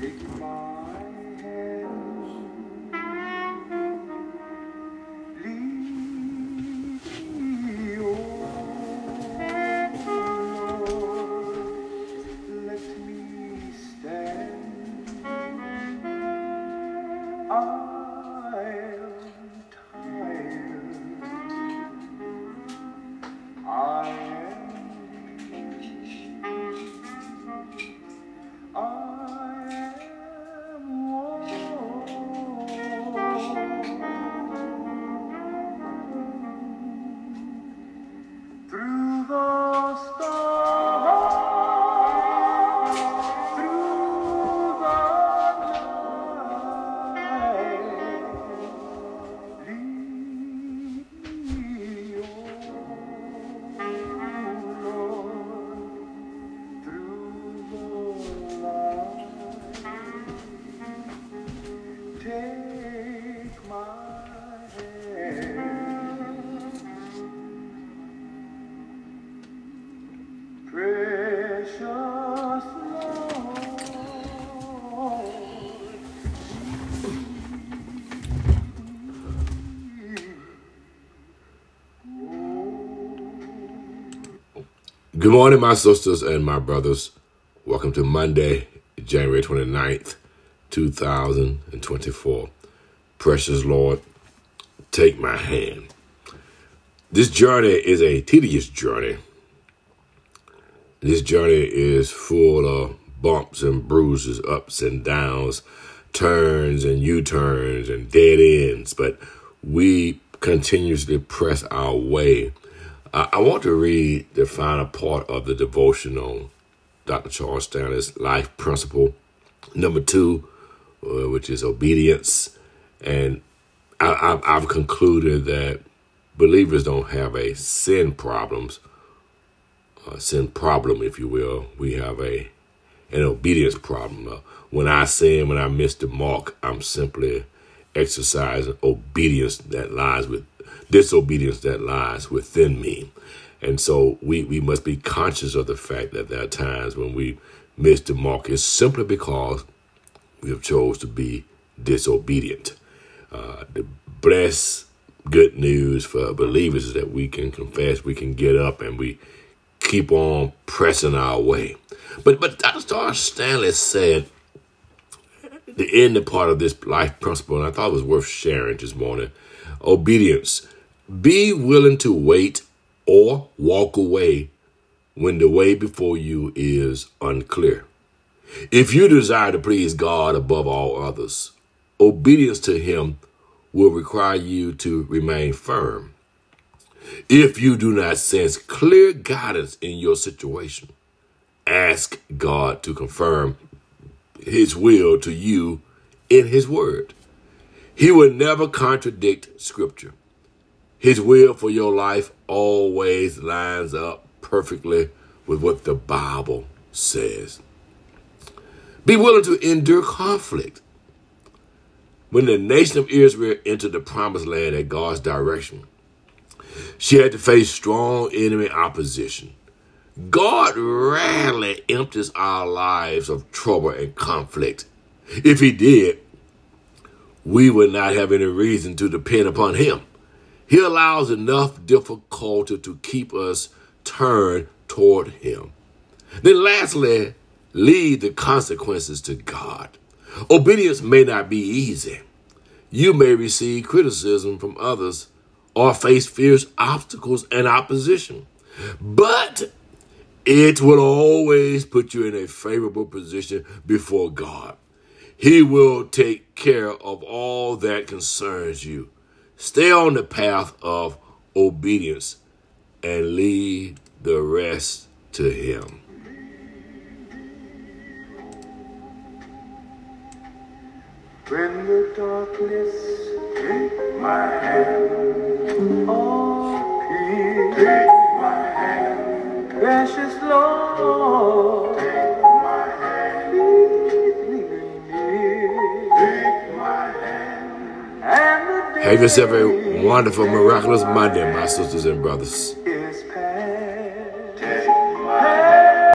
Take my Good morning, my sisters and my brothers. Welcome to Monday, January 29th, 2024. Precious Lord, take my hand. This journey is a tedious journey. This journey is full of bumps and bruises, ups and downs, turns and U turns and dead ends, but we continuously press our way I, want to read the final part of the devotional, Dr. Charles Stanley's life principle. Number two, uh, which is obedience. And I, have concluded that believers don't have a sin problems, a sin problem, if you will. We have a an obedience problem. Uh, when I sin, when I miss the mark, I'm simply exercising obedience that lies with disobedience that lies within me. And so we, we must be conscious of the fact that there are times when we miss the mark. It's simply because we have chose to be disobedient. Uh, the blessed good news for believers is that we can confess, we can get up, and we keep on pressing our way. But but Dr. Stanley said the end of part of this life principle, and I thought it was worth sharing this morning. Obedience be willing to wait or walk away when the way before you is unclear. If you desire to please God above all others, obedience to Him will require you to remain firm. If you do not sense clear guidance in your situation, ask God to confirm His will to you in His Word. He will never contradict Scripture. His will for your life always lines up perfectly with what the Bible says. Be willing to endure conflict. When the nation of Israel entered the promised land at God's direction, she had to face strong enemy opposition. God rarely empties our lives of trouble and conflict. If He did, we would not have any reason to depend upon Him. He allows enough difficulty to keep us turned toward Him. Then, lastly, leave the consequences to God. Obedience may not be easy. You may receive criticism from others or face fierce obstacles and opposition. But it will always put you in a favorable position before God. He will take care of all that concerns you. Stay on the path of obedience and leave the rest to Him. When the darkness my hand, Have yourself a wonderful, miraculous Monday, my sisters and brothers.